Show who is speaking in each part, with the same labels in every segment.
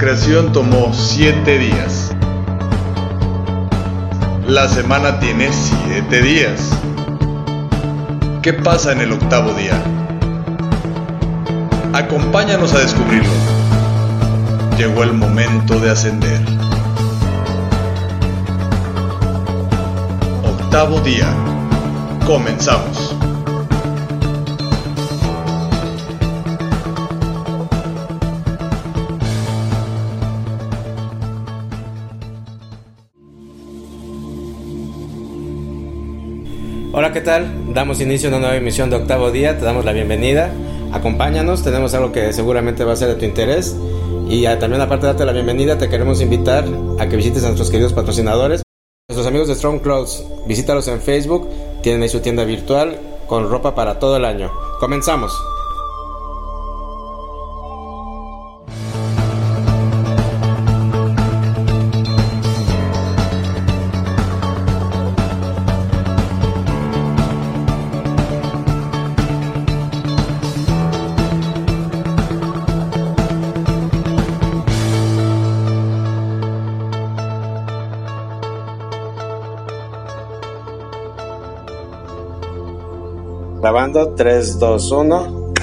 Speaker 1: Creación tomó siete días. La semana tiene siete días. ¿Qué pasa en el octavo día? Acompáñanos a descubrirlo. Llegó el momento de ascender. Octavo día. Comenzamos.
Speaker 2: Damos inicio a una nueva emisión de Octavo Día, te damos la bienvenida, acompáñanos, tenemos algo que seguramente va a ser de tu interés. Y también aparte de darte la bienvenida te queremos invitar a que visites a nuestros queridos patrocinadores, nuestros amigos de Strong Clothes, visítalos en Facebook, tienen ahí su tienda virtual con ropa para todo el año. Comenzamos. Grabando 3, 2, 1.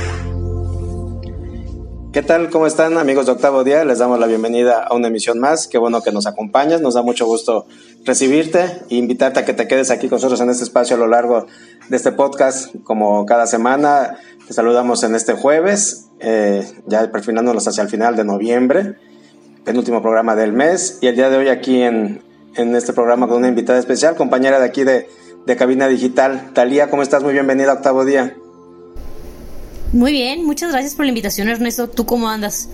Speaker 2: ¿Qué tal? ¿Cómo están amigos de Octavo Día? Les damos la bienvenida a una emisión más. Qué bueno que nos acompañas. Nos da mucho gusto recibirte e invitarte a que te quedes aquí con nosotros en este espacio a lo largo de este podcast. Como cada semana, te saludamos en este jueves, eh, ya perfilándonos hacia el final de noviembre, penúltimo programa del mes. Y el día de hoy aquí en, en este programa con una invitada especial, compañera de aquí de de Cabina Digital. Talía, ¿cómo estás? Muy bienvenida a Octavo Día.
Speaker 3: Muy bien, muchas gracias por la invitación, Ernesto. ¿Tú cómo andas?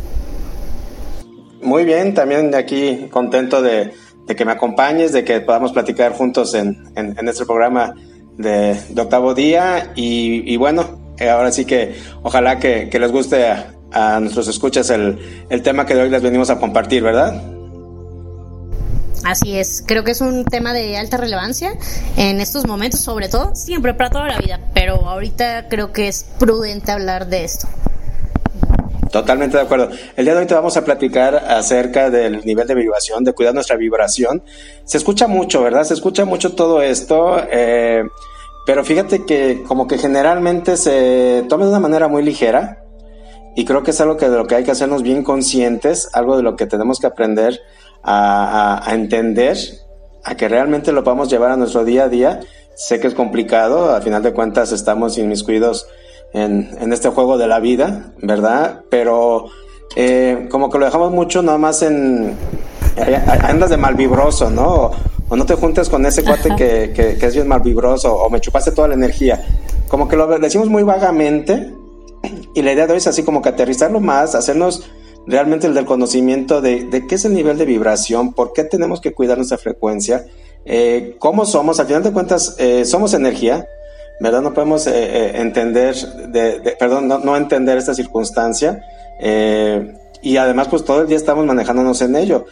Speaker 2: Muy bien, también aquí contento de, que me acompañes, de que podamos platicar juntos en, este programa de, Octavo Día. Y, bueno, eh, ahora sí que ojalá que, les guste a, nuestros escuchas el, el tema que hoy les venimos a compartir, ¿verdad?
Speaker 3: Así es, creo que es un tema de alta relevancia en estos momentos, sobre todo, siempre para toda la vida, pero ahorita creo que es prudente hablar de esto.
Speaker 2: Totalmente de acuerdo. El día de hoy te vamos a platicar acerca del nivel de vibración, de cuidar nuestra vibración. Se escucha mucho, ¿verdad? Se escucha mucho todo esto, eh, pero fíjate que como que generalmente se toma de una manera muy ligera y creo que es algo que de lo que hay que hacernos bien conscientes, algo de lo que tenemos que aprender a, entender, a que realmente lo podamos llevar a nuestro día a día. Sé que es complicado, al final de cuentas estamos inmiscuidos en, en este juego de la vida, ¿verdad? Pero eh, como que lo dejamos mucho nada más en... Andas de malvibroso, ¿no? O, no te juntes con ese cuate que, que, que, es bien malvibroso, o me chupaste toda la energía. Como que lo decimos muy vagamente, y la idea de hoy es así como que aterrizarlo más, hacernos realmente el del conocimiento de, de, qué es el nivel de vibración, por qué tenemos que cuidar nuestra frecuencia, eh, cómo somos, al final de cuentas, eh, somos energía, ¿verdad? No podemos eh, entender, de, perdón, no, entender esta circunstancia. y además, pues todo el día estamos manejándonos en ello.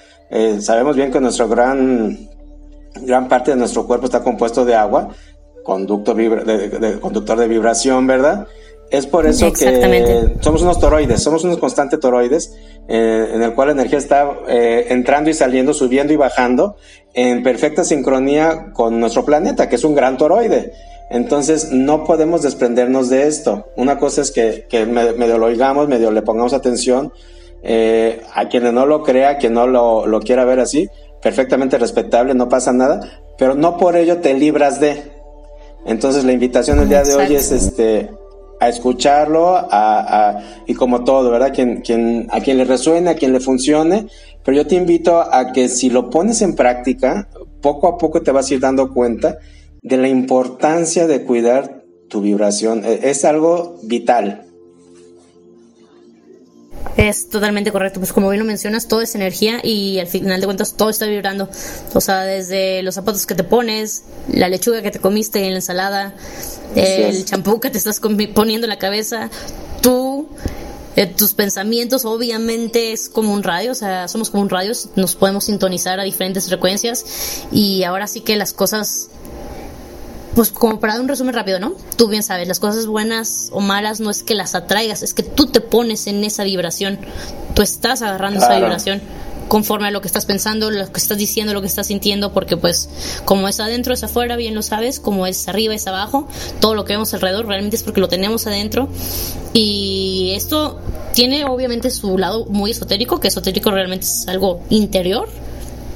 Speaker 2: sabemos bien que nuestro gran, gran parte de nuestro cuerpo está compuesto de agua, de, conductor de vibración, ¿verdad? Es por eso que somos unos toroides, somos unos constantes toroides, eh, en el cual la energía está eh, entrando y saliendo, subiendo y bajando, en perfecta sincronía con nuestro planeta, que es un gran toroide. Entonces no podemos desprendernos de esto. Una cosa es que, que medio lo oigamos, medio le pongamos atención. Eh, a quien no lo crea, quien no lo, lo quiera ver así, perfectamente respetable, no pasa nada, pero no por ello te libras de. Entonces la invitación el día de hoy es este a escucharlo a, y como todo, ¿verdad? Quien, quien, a quien le resuene, a quien le funcione, pero yo te invito a que si lo pones en práctica, poco a poco te vas a ir dando cuenta de la importancia de cuidar tu vibración. E, es algo vital.
Speaker 3: Es totalmente correcto, pues como bien lo mencionas, todo es energía y al final de cuentas todo está vibrando. O sea, desde los zapatos que te pones, la lechuga que te comiste en la ensalada, el champú que te estás poniendo en la cabeza, tú, eh, tus pensamientos, obviamente es como un radio, o sea, somos como un radio, nos podemos sintonizar a diferentes frecuencias y ahora sí que las cosas pues como para dar un resumen rápido, ¿no? Tú bien sabes, las cosas buenas o malas no es que las atraigas, es que tú te pones en esa vibración, tú estás agarrando esa vibración conforme a lo que estás pensando, lo que estás diciendo, lo que estás sintiendo, porque pues como es adentro es afuera, bien lo sabes, como es arriba es abajo, todo lo que vemos alrededor realmente es porque lo tenemos adentro. Y esto tiene obviamente su lado muy esotérico, que esotérico realmente es algo interior,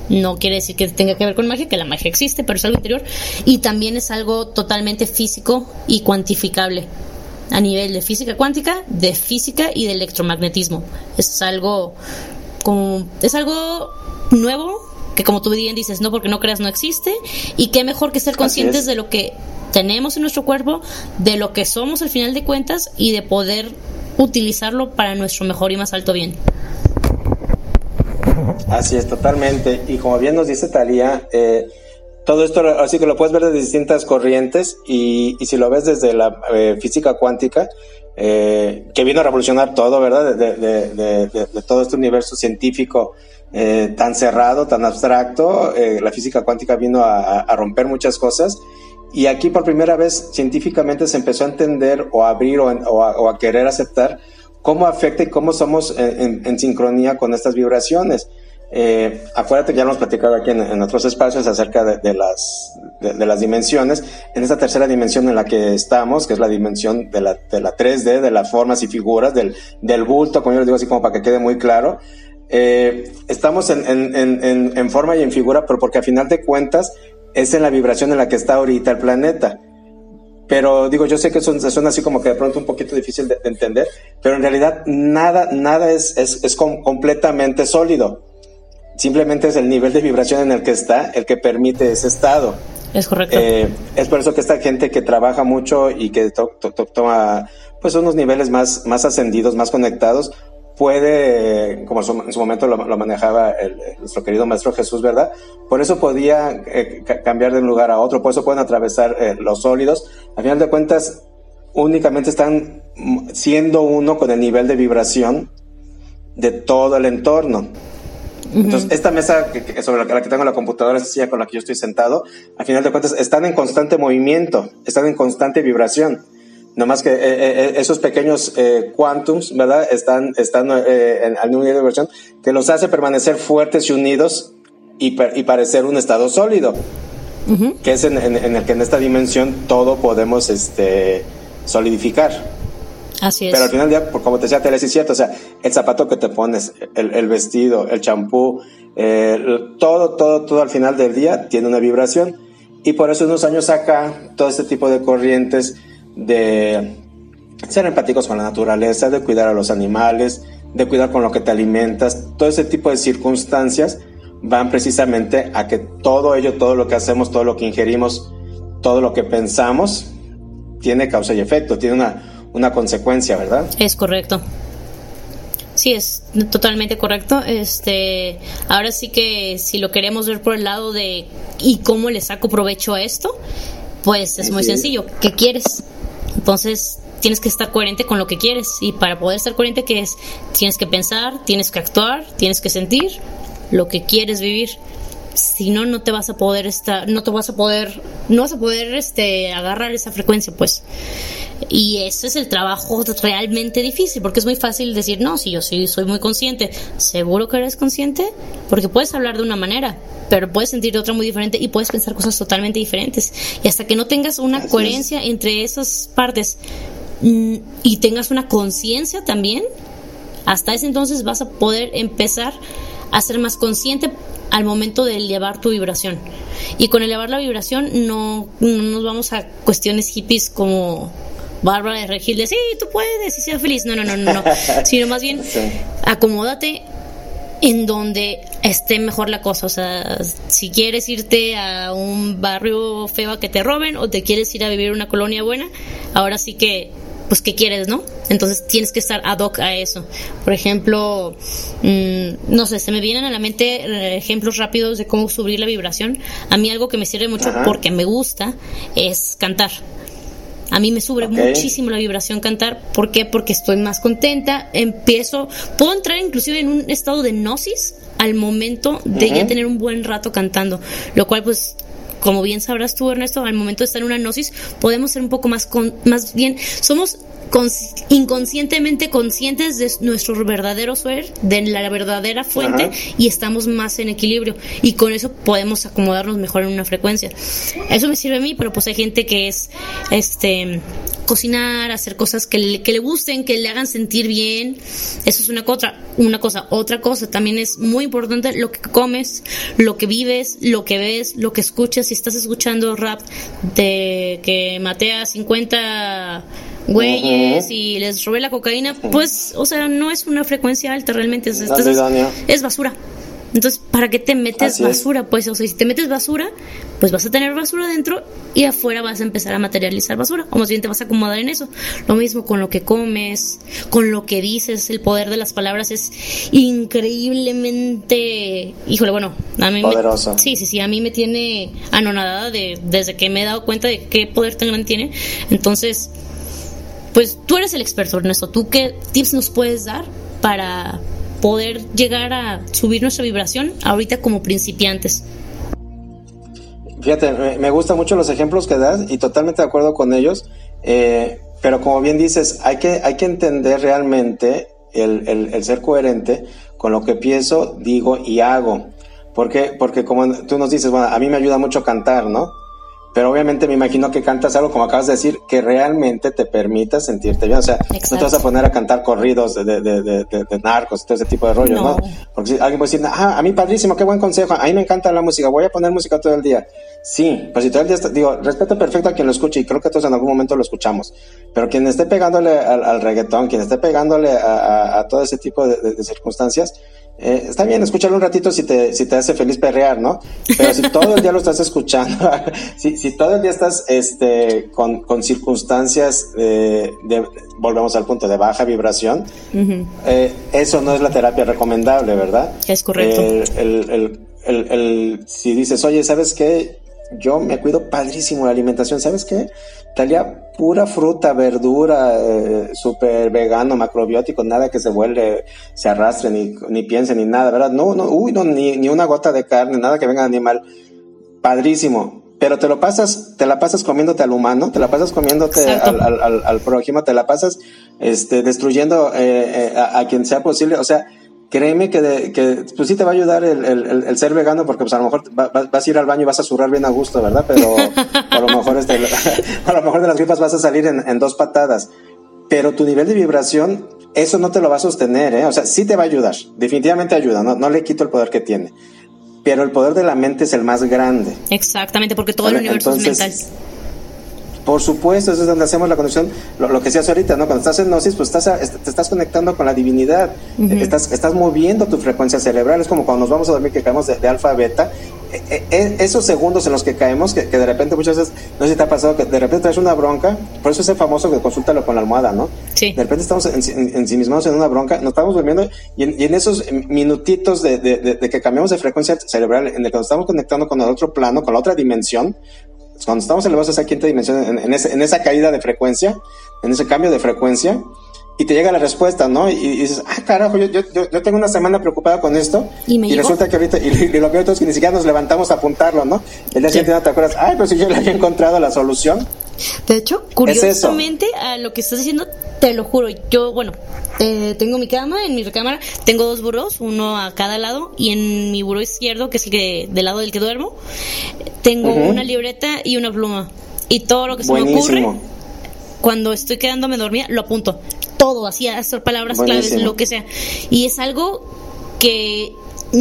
Speaker 3: no quiere decir que tenga que ver con magia, que la magia existe, pero es algo interior. Y también es algo totalmente físico y cuantificable. A nivel de física cuántica, de física y de electromagnetismo. Es algo como. Es algo nuevo que, como tú bien dices, no porque no creas, no existe. Y qué mejor que ser conscientes de lo que tenemos en nuestro cuerpo, de lo que somos al final de cuentas y de poder utilizarlo para nuestro mejor y más alto bien.
Speaker 2: Así es, totalmente. Y como bien nos dice Talía, eh, todo esto así que lo puedes ver de distintas corrientes y, si lo ves desde la eh, física cuántica, eh, que vino a revolucionar todo, ¿verdad? De, todo este universo científico tan cerrado, tan abstracto, la física cuántica vino a, romper muchas cosas. Y aquí por primera vez científicamente se empezó a entender o a abrir o, a, querer aceptar cómo afecta y cómo somos en sincronía con estas vibraciones. Eh, acuérdate que ya hemos platicado aquí en, otros espacios acerca de, las, de, las dimensiones. En esta tercera dimensión en la que estamos, que es la dimensión de la, de la 3D, de las formas y figuras, del, del bulto, como yo les digo así como para que quede muy claro, eh, estamos en, en, en, forma y en figura, pero porque a final de cuentas es en la vibración en la que está ahorita el planeta. Pero digo, yo sé que eso suena así como que de pronto un poquito difícil de, entender, pero en realidad nada, nada es, es, es completamente sólido simplemente es el nivel de vibración en el que está el que permite ese estado.
Speaker 3: Es correcto.
Speaker 2: Eh, es por eso que esta gente que trabaja mucho y que toma pues unos niveles más, más ascendidos, más conectados, puede, como en su momento lo, manejaba el, nuestro querido maestro Jesús, ¿verdad? Por eso podía eh, cambiar de un lugar a otro, por eso pueden atravesar eh, los sólidos. Al final de cuentas, únicamente están siendo uno con el nivel de vibración de todo el entorno. Entonces, esta mesa que, sobre la que tengo la computadora, esta silla con la que yo estoy sentado, al final de cuentas están en constante movimiento, están en constante vibración. No más que eh, eh, eh, esos pequeños quantums, ¿verdad? Están, están en, al nivel de vibración que los hace permanecer fuertes y unidos y, y parecer un estado sólido. Que es en, en, el que en esta dimensión todo podemos este, solidificar.
Speaker 3: Así es.
Speaker 2: Pero al final del día, como te decía, te es cierto, o sea, el zapato que te pones, el, vestido, el champú, todo, todo, todo al final del día tiene una vibración. Y por eso unos años acá, todo este tipo de corrientes de ser empáticos con la naturaleza, de cuidar a los animales, de cuidar con lo que te alimentas, todo ese tipo de circunstancias van precisamente a que todo ello, todo lo que hacemos, todo lo que ingerimos, todo lo que pensamos, tiene causa y efecto, tiene una, una consecuencia, ¿verdad?
Speaker 3: Es correcto. Sí, es totalmente correcto. Este, ahora sí que si lo queremos ver por el lado de y cómo le saco provecho a esto, pues es muy sencillo. ¿Qué quieres? Entonces tienes que estar coherente con lo que quieres y para poder estar coherente qué es tienes que pensar, tienes que actuar, tienes que sentir lo que quieres vivir. Si no, no te vas a poder estar, no te vas a poder, no vas a poder este agarrar esa frecuencia, pues. Y ese es el trabajo realmente difícil, porque es muy fácil decir, no, si yo sí soy muy consciente, ¿seguro que eres consciente? Porque puedes hablar de una manera, pero puedes sentir de otra muy diferente y puedes pensar cosas totalmente diferentes. Y hasta que no tengas una coherencia entre esas partes mm, y tengas una conciencia también, hasta ese entonces vas a poder empezar a ser más consciente al momento de elevar tu vibración. Y con elevar la vibración no, no nos vamos a cuestiones hippies como Bárbara de Regil de sí, tú puedes y sea feliz. No, no, no, no, no. Sino más bien, acomódate en donde esté mejor la cosa. O sea, si quieres irte a un barrio feo a que te roben o te quieres ir a vivir una colonia buena, ahora sí que, pues, ¿qué quieres, no? Entonces tienes que estar ad hoc a eso. Por ejemplo, mm, no sé, se me vienen a la mente eh, ejemplos rápidos de cómo subir la vibración. A mí algo que me sirve mucho porque me gusta es cantar. A mí me sube muchísimo la vibración cantar. ¿Por qué? Porque estoy más contenta. Empiezo, puedo entrar inclusive en un estado de gnosis al momento de ya tener un buen rato cantando. Lo cual pues como bien sabrás tú, Ernesto, al momento de estar en una gnosis, podemos ser un poco más, con, más bien, somos inconscientemente conscientes de nuestro verdadero ser, de la verdadera fuente, y estamos más en equilibrio. Y con eso podemos acomodarnos mejor en una frecuencia. Eso me sirve a mí, pero pues hay gente que es, este, cocinar, hacer cosas que le, que le gusten, que le hagan sentir bien. Eso es una cosa. Una cosa. Otra cosa también es muy importante lo que comes, lo que vives, lo que ves, lo que escuchas. Si estás escuchando rap de que matea 50 güeyes y les robé la cocaína, pues, o sea, no es una frecuencia alta realmente, es, es basura. Entonces, ¿para qué te metes basura? Pues, o sea, si te metes basura, pues vas a tener basura dentro y afuera vas a empezar a materializar basura. O más bien te vas a acomodar en eso. Lo mismo con lo que comes, con lo que dices. El poder de las palabras es increíblemente, híjole, bueno, a mí
Speaker 2: Poderoso.
Speaker 3: sí, sí, sí, a mí me tiene anonadada de, desde que me he dado cuenta de qué poder tan grande tiene. Entonces, pues tú eres el experto, Ernesto. ¿Tú qué tips nos puedes dar para poder llegar a subir nuestra vibración ahorita como principiantes?
Speaker 2: Fíjate, me gustan mucho los ejemplos que das y totalmente de acuerdo con ellos, eh, pero como bien dices, hay que, hay que entender realmente el, el, ser coherente con lo que pienso, digo y hago. ¿Por qué? Porque como tú nos dices, bueno, a mí me ayuda mucho cantar, ¿no? Pero obviamente me imagino que cantas algo, como acabas de decir, que realmente te permita sentirte bien. O sea, no te vas a poner a cantar corridos de, de, de, de narcos, todo ese tipo de rollo, ¿no? Porque si alguien puede decir, ah, a mí padrísimo, qué buen consejo, a mí me encanta la música, voy a poner música todo el día. Sí, pues si todo el día, está, digo, respeto perfecto a quien lo escuche y creo que todos en algún momento lo escuchamos, pero quien esté pegándole al, reggaetón, quien esté pegándole a, a todo ese tipo de circunstancias, eh, está bien, escúchalo un ratito si te, si te hace feliz perrear, ¿no? Pero si todo el día lo estás escuchando, si, si todo el día estás este, con, con circunstancias de, volvemos al punto de baja vibración, eh, eso no es la terapia recomendable, ¿verdad?
Speaker 3: Es correcto.
Speaker 2: el, el, el, el, si dices, oye, ¿sabes qué? Yo me cuido padrísimo la alimentación, ¿sabes qué? Talía pura fruta, verdura, eh, súper vegano, macrobiótico, nada que se vuelve, se arrastre, ni, ni piense, ni nada, ¿verdad? No, no, uy, no, ni, ni una gota de carne, nada que venga de animal. Padrísimo. Pero te lo pasas, te la pasas comiéndote al humano, te la pasas comiéndote al, al, al, prójimo, te la pasas este, destruyendo eh, eh, a, a quien sea posible. O sea, créeme que, que pues sí te va a ayudar el, el, el, ser vegano porque pues a lo mejor vas a ir al baño y vas a zurrar bien a gusto, ¿verdad? Pero a lo mejor este, a lo mejor de las gripas vas a salir en, en, dos patadas. Pero tu nivel de vibración, eso no te lo va a sostener, ¿eh? O sea, sí te va a ayudar, definitivamente ayuda, no, no le quito el poder que tiene. Pero el poder de la mente es el más grande.
Speaker 3: Exactamente, porque todo el universo es mental.
Speaker 2: Por supuesto, eso es donde hacemos la conexión, lo, que decías ahorita, ¿no? Cuando estás en gnosis, pues estás, te estás conectando con la divinidad, estás, estás moviendo tu frecuencia cerebral, es como cuando nos vamos a dormir que caemos de, alfa a beta, e, e, e, esos segundos en los que caemos, que, de repente muchas veces, no sé si te ha pasado, que de repente traes una bronca, por eso es el famoso que consúltalo con la almohada, ¿no?
Speaker 3: Sí.
Speaker 2: De repente estamos en, en, sí mismos en una bronca, nos estamos durmiendo y en, y en esos minutitos de, de, de, que cambiamos de frecuencia cerebral, en el que nos estamos conectando con el otro plano, con la otra dimensión, cuando estamos elevados a esa quinta dimensión, en, en, ese, en, esa caída de frecuencia, en ese cambio de frecuencia, y te llega la respuesta, ¿no? Y, dices, ah, carajo, yo, yo, yo, tengo una semana preocupada con esto. Y, resulta que ahorita, y, lo peor es que ni siquiera nos levantamos a apuntarlo, ¿no? El día siguiente no te acuerdas, ay, pero si yo le había encontrado la solución.
Speaker 3: De hecho, curiosamente, a lo que estás diciendo, te lo juro, yo, bueno, eh, tengo mi cama, en mi recámara tengo dos burros, uno a cada lado, y en mi buró izquierdo, que es el que, del lado del que duermo, tengo una libreta y una pluma. Y todo lo que se me ocurre, cuando estoy quedándome dormida, lo apunto. Todo, así, hacer palabras claves, lo que sea. Y es algo que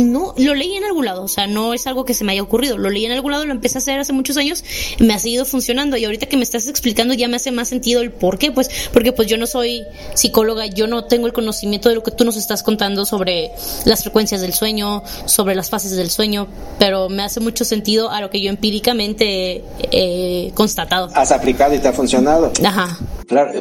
Speaker 3: no, lo leí en algún lado, o sea, no es algo que se me haya ocurrido, lo leí en algún lado, lo empecé a hacer hace muchos años, me ha seguido funcionando y ahorita que me estás explicando ya me hace más sentido el por qué, pues, porque pues yo no soy psicóloga, yo no tengo el conocimiento de lo que tú nos estás contando sobre las frecuencias del sueño, sobre las fases del sueño, pero me hace mucho sentido a lo que yo empíricamente he constatado.
Speaker 2: Has aplicado y te ha funcionado.
Speaker 3: Ajá.
Speaker 2: Claro,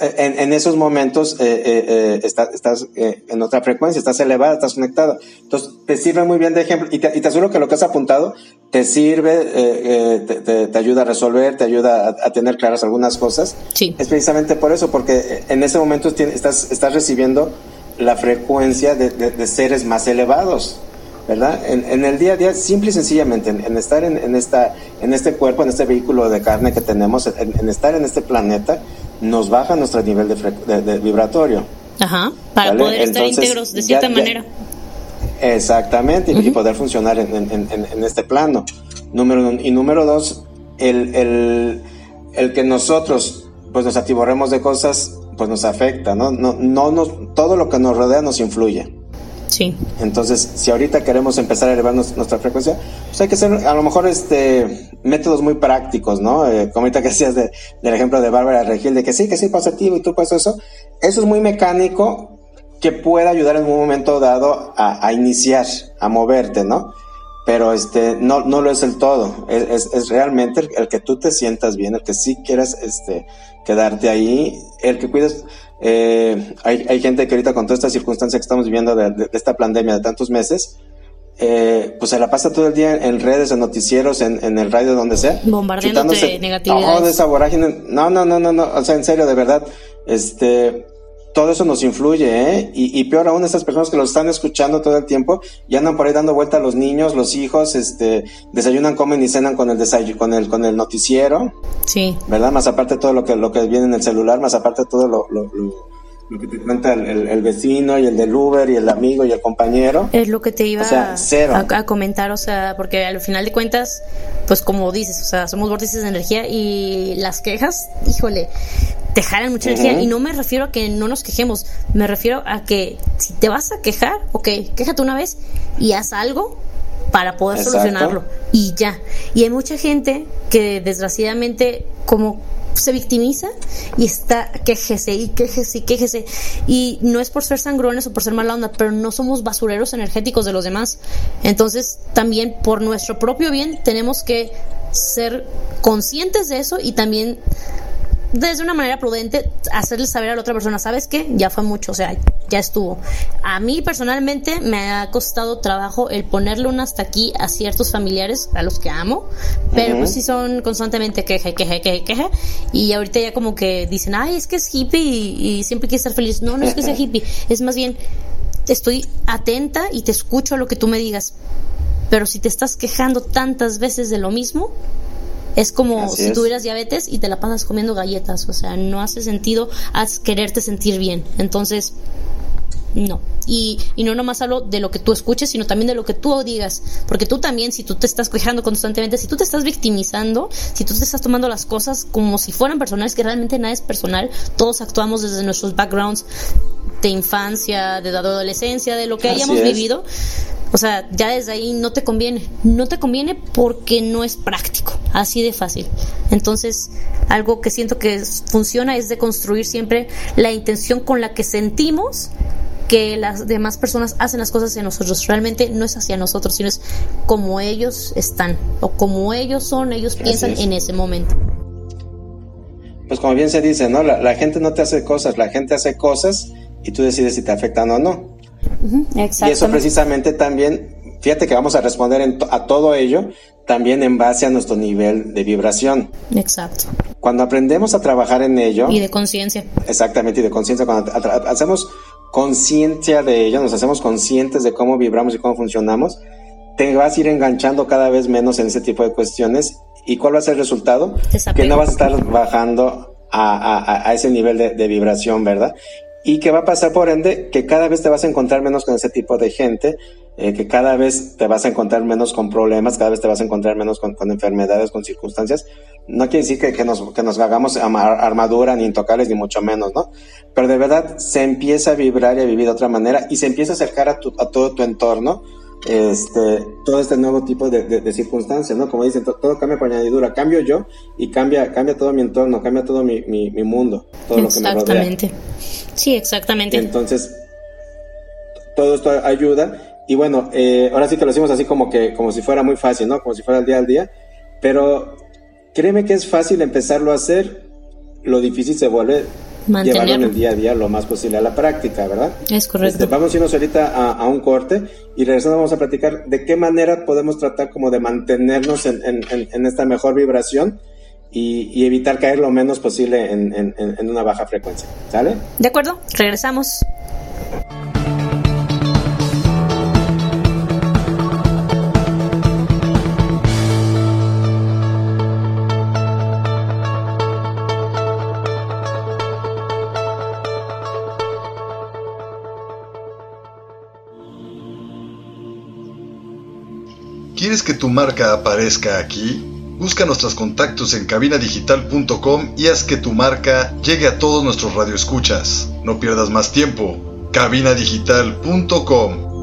Speaker 2: en, esos momentos eh, eh, eh estás en otra frecuencia, estás elevada, estás conectada. Entonces, te sirve muy bien de ejemplo y te, y te aseguro que lo que has apuntado te sirve, eh, te, te, ayuda a resolver, te ayuda a, tener claras algunas cosas.
Speaker 3: Sí.
Speaker 2: Es precisamente por eso, porque en ese momento estás, estás recibiendo la frecuencia de, de, seres más elevados. ¿Verdad? En, el día a día, simple y sencillamente, en, estar en, esta, en este cuerpo, en este vehículo de carne que tenemos, en, estar en este planeta, nos baja nuestro nivel de, vibratorio.
Speaker 3: Ajá, para poder estar íntegros de cierta manera.
Speaker 2: exactamente, y poder funcionar en, este plano. Número uno. Y número dos, el, el, el que nosotros pues nos atiborremos de cosas, pues nos afecta, ¿no? No, no nos, todo lo que nos rodea nos influye.
Speaker 3: Sí.
Speaker 2: Entonces, si ahorita queremos empezar a elevar nuestra frecuencia, pues hay que hacer a lo mejor este métodos muy prácticos, ¿no? Eh, como ahorita que decías del ejemplo de Bárbara Regil, de que sí, que sí, positivo y tú pues eso. Eso es muy mecánico que puede ayudar en un momento dado a, iniciar, a moverte, ¿no? Pero este, no, lo es el todo. Es, es, realmente el, que tú te sientas bien, el que sí quieras este, quedarte ahí, el que cuides eh, hay, hay, gente que ahorita con toda esta circunstancia que estamos viviendo de, esta pandemia de tantos meses, eh, pues se la pasa todo el día en redes, en noticieros, en, el radio, donde sea.
Speaker 3: Bombardeándote negatividad.
Speaker 2: de esa vorágine. No, no, no, no, no. O sea, en serio, de verdad. Este, todo eso nos influye, ¿eh? Y, y, peor aún, estas personas que lo están escuchando todo el tiempo y andan por ahí dando vuelta a los niños, los hijos, este, desayunan, comen y cenan con el desayuno, con el, con el noticiero.
Speaker 3: Sí.
Speaker 2: ¿Verdad? Más aparte todo lo que, lo que viene en el celular, más aparte todo lo, lo, lo, que te cuenta el, el, vecino y el del Uber y el amigo y el compañero.
Speaker 3: Es lo que te iba a, a, comentar, o sea, porque al final de cuentas, pues como dices, o sea, somos vórtices de energía y las quejas, híjole, te jalan mucha energía. Y no me refiero a que no nos quejemos, me refiero a que si te vas a quejar, ok, quéjate una vez y haz algo para poder solucionarlo. Y ya. Y hay mucha gente que desgraciadamente como se victimiza y está quejese y quejese y quejese. Y no es por ser sangrones o por ser mala onda, pero no somos basureros energéticos de los demás. Entonces, también por nuestro propio bien tenemos que ser conscientes de eso y también desde una manera prudente hacerle saber a la otra persona, ¿sabes qué? Ya fue mucho, o sea, ya estuvo. A mí personalmente me ha costado trabajo el ponerle un hasta aquí a ciertos familiares a los que amo, pero pues sí son constantemente queja, queja, queja, queja. Y ahorita ya como que dicen, ay, es que es hippie y, siempre quiere estar feliz. No, no es que sea hippie, es más bien, estoy atenta y te escucho a lo que tú me digas. Pero si te estás quejando tantas veces de lo mismo, es como si tuvieras diabetes y te la pasas comiendo galletas, o sea, no hace sentido quererte sentir bien. Entonces, no. Y, y no nomás hablo de lo que tú escuches, sino también de lo que tú digas. Porque tú también, si tú te estás quejando constantemente, si tú te estás victimizando, si tú te estás tomando las cosas como si fueran personales, que realmente nada es personal, todos actuamos desde nuestros backgrounds de infancia, de adolescencia, de lo que hayamos vivido o sea, ya desde ahí no te conviene. No te conviene porque no es práctico. Así de fácil. Entonces, algo que siento que funciona es de construir siempre la intención con la que sentimos que las demás personas hacen las cosas hacia nosotros. Realmente no es hacia nosotros, sino es como ellos están o como ellos son, ellos piensan en ese momento.
Speaker 2: Pues como bien se dice, ¿no? La, la, gente no te hace cosas, la gente hace cosas y tú decides si te afectan o no y eso precisamente también, fíjate que vamos a responder a todo ello también en base a nuestro nivel de vibración.
Speaker 3: Exacto.
Speaker 2: Cuando aprendemos a trabajar en ello.
Speaker 3: Y de conciencia.
Speaker 2: Exactamente, y de conciencia. Cuando hacemos conciencia de ello, nos hacemos conscientes de cómo vibramos y cómo funcionamos, te vas a ir enganchando cada vez menos en ese tipo de cuestiones. ¿Y cuál va a ser el resultado? Que no vas a estar bajando a, ese nivel de, vibración, ¿verdad? Y que va a pasar por ende que cada vez te vas a encontrar menos con ese tipo de gente, eh, que cada vez te vas a encontrar menos con problemas, cada vez te vas a encontrar menos con, enfermedades, con circunstancias. No quiere decir que, que, nos, que nos hagamos armadura ni intocables, ni mucho menos, ¿no? Pero de verdad se empieza a vibrar y a vivir de otra manera y se empieza a acercar a, a todo tu entorno este, todo este nuevo tipo de, de, circunstancias, ¿no? Como dicen, todo cambia por añadidura. Cambio yo y cambia, cambia todo mi entorno, cambia todo mi, mi, mundo, todo lo que me rodea.
Speaker 3: Exactamente. Sí, exactamente.
Speaker 2: Entonces, todo esto ayuda. Y bueno, eh, ahora sí que lo hacemos así como que, como si fuera muy fácil, ¿no? Como si fuera el día al día. Pero créeme que es fácil empezarlo a hacer, lo difícil se vuelve llevarlo en el día a día lo más posible a la práctica, ¿verdad?
Speaker 3: Es correcto. Este,
Speaker 2: vamos a irnos ahorita a, un corte y regresando vamos a platicar de qué manera podemos tratar como de mantenernos en, esta mejor vibración y, y, evitar caer lo menos posible en, una baja frecuencia, ¿sale?
Speaker 3: De acuerdo, regresamos.
Speaker 1: ¿Quieres que tu marca aparezca aquí? Busca nuestros contactos en cabinadigital.com y haz que tu marca llegue a todos nuestros radioescuchas. No pierdas más tiempo. cabinadigital.com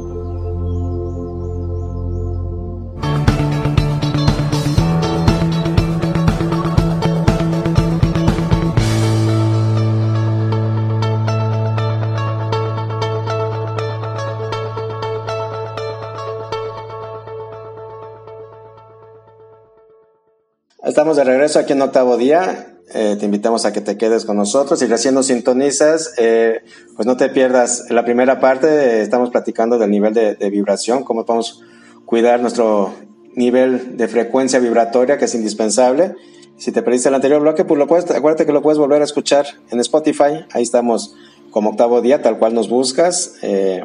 Speaker 2: Estamos de regreso aquí en octavo día. Eh, te invitamos a que te quedes con nosotros y recién nos sintonizas, eh, pues no te pierdas. En la primera parte estamos platicando del nivel de, vibración, cómo podemos cuidar nuestro nivel de frecuencia vibratoria que es indispensable. Si te perdiste el anterior bloque, pues lo puedes, acuérdate que lo puedes volver a escuchar en Spotify. Ahí estamos como octavo día, tal cual nos buscas. Eh,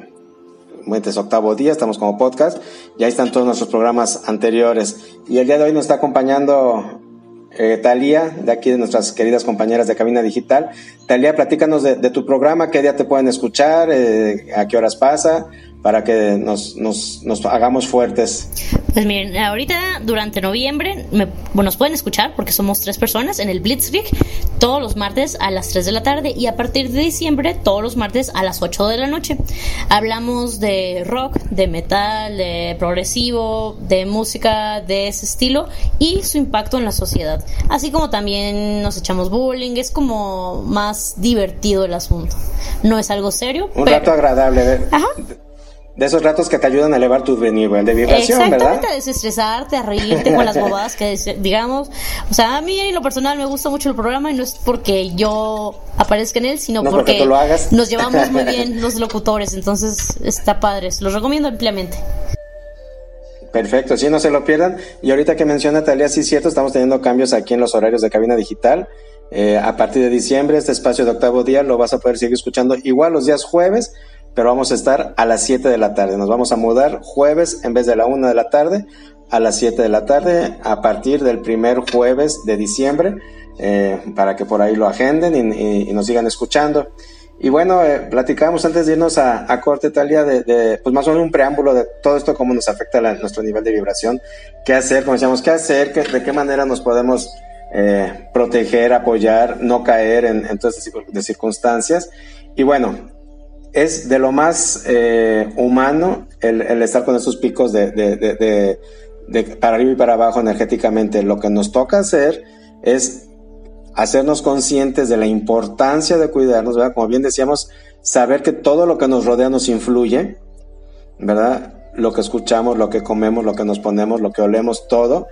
Speaker 2: es octavo día, estamos como podcast, y ahí están todos nuestros programas anteriores. Y el día de hoy nos está acompañando eh, Talía, de aquí de nuestras queridas compañeras de Cabina Digital. Talía, platícanos de, tu programa, qué día te pueden escuchar, eh, a qué horas pasa, para que nos, nos, nos, hagamos fuertes?
Speaker 3: Pues miren, ahorita durante noviembre me, bueno, nos pueden escuchar porque somos tres personas en el Blitzkrieg todos los martes a las 3 de la tarde y a partir de diciembre todos los martes a las 8 de la noche. Hablamos de rock, de metal, de progresivo, de música de ese estilo y su impacto en la sociedad. Así como también nos echamos bullying, es como más divertido el asunto. No es algo serio.
Speaker 2: Un rato agradable. ¿eh? Ajá de esos ratos que te ayudan a elevar tu nivel de vibración,
Speaker 3: Exactamente, a desestresarte, a reírte con las bobadas que digamos. O sea, a mí en lo personal me gusta mucho el programa y no es porque yo aparezca en él, sino porque, nos llevamos muy bien los locutores. Entonces está padre, los recomiendo ampliamente.
Speaker 2: Perfecto, sí, no se lo pierdan. Y ahorita que menciona Talia, sí es cierto, estamos teniendo cambios aquí en los horarios de cabina digital. Eh, a partir de diciembre, este espacio de octavo día lo vas a poder seguir escuchando igual los días jueves pero vamos a estar a las 7 de la tarde. Nos vamos a mudar jueves en vez de la 1 de la tarde a las 7 de la tarde a partir del primer jueves de diciembre eh, para que por ahí lo agenden y, nos sigan escuchando. Y bueno, eh, platicamos antes de irnos a, corte Talia de, pues más o menos un preámbulo de todo esto, cómo nos afecta nuestro nivel de vibración, qué hacer, como decíamos, qué hacer, de qué manera nos podemos eh, proteger, apoyar, no caer en, en todas estas de circunstancias. Y bueno, es de lo más eh, humano el, estar con esos picos de, de, para arriba y para abajo energéticamente. Lo que nos toca hacer es hacernos conscientes de la importancia de cuidarnos, ¿verdad? Como bien decíamos, saber que todo lo que nos rodea nos influye, ¿verdad? Lo que escuchamos, lo que comemos, lo que nos ponemos, lo que olemos, todo.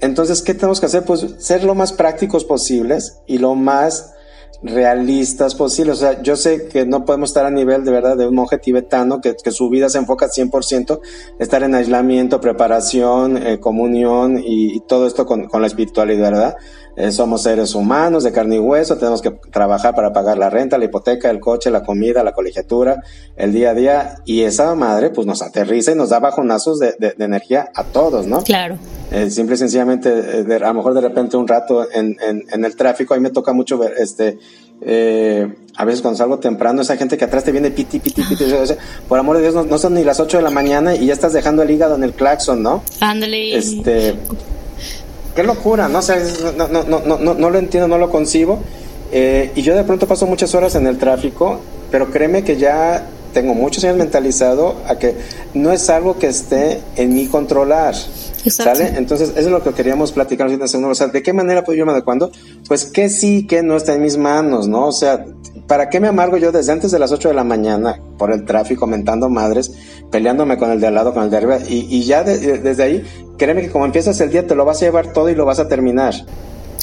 Speaker 2: Entonces, ¿qué tenemos que hacer? Pues ser lo más prácticos posibles y lo más realistas posibles. O sea, yo sé que no podemos estar a nivel de verdad de un monje tibetano que, su vida se enfoca 100%, estar en aislamiento, preparación, eh, comunión y, todo esto con, con, la espiritualidad, ¿verdad? Eh, somos seres humanos de carne y hueso, tenemos que trabajar para pagar la renta, la hipoteca, el coche, la comida, la colegiatura, el día a día, y esa madre pues nos aterriza y nos da bajonazos de, de, energía a todos, ¿no?
Speaker 3: Claro.
Speaker 2: Eh, simple y sencillamente, eh, a lo mejor de repente un rato en, en, en el tráfico, a mí me toca mucho ver, este, eh, a veces cuando salgo temprano, esa gente que atrás te viene piti, piti, piti, por amor de Dios, no, son ni las 8 de la mañana y ya estás dejando el hígado en el claxon, ¿no?
Speaker 3: Ándale.
Speaker 2: Este, qué locura, ¿no? no, no, no, no, no lo entiendo, no lo concibo. Eh, y yo de pronto paso muchas horas en el tráfico, pero créeme que ya tengo muchos años mentalizado a que no es algo que esté en mi controlar. ¿Sale? Entonces, eso es lo que queríamos platicar O sea, ¿de qué manera puedo yo me adecuando? Pues que sí, que no está en mis manos, ¿no? O sea, ¿para qué me amargo yo desde antes de las 8 de la mañana por el tráfico, mentando madres, peleándome con el de al lado, con el de arriba? Y, ya desde ahí, créeme que como empiezas el día, te lo vas a llevar todo y lo vas a terminar.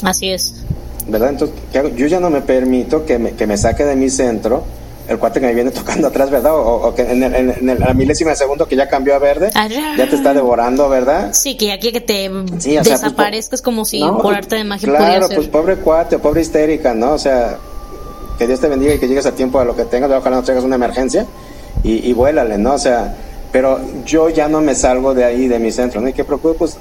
Speaker 3: Así es.
Speaker 2: ¿Verdad? Entonces, yo ya no me permito que me, que me saque de mi centro el cuate que me viene tocando atrás, ¿verdad? O, que en, el, en, la milésima de segundo que ya cambió a verde, ya te está devorando, ¿verdad?
Speaker 3: Sí, que aquí que te sí, pues, desaparezcas como si por arte de magia
Speaker 2: Claro, pues pobre cuate, pobre histérica, ¿no? O sea, que Dios te bendiga y que llegues a tiempo a lo que tengas, ojalá no traigas una emergencia y, y vuélale, ¿no? O sea, pero yo ya no me salgo de ahí, de mi centro, ¿no? Y que procuro, pues,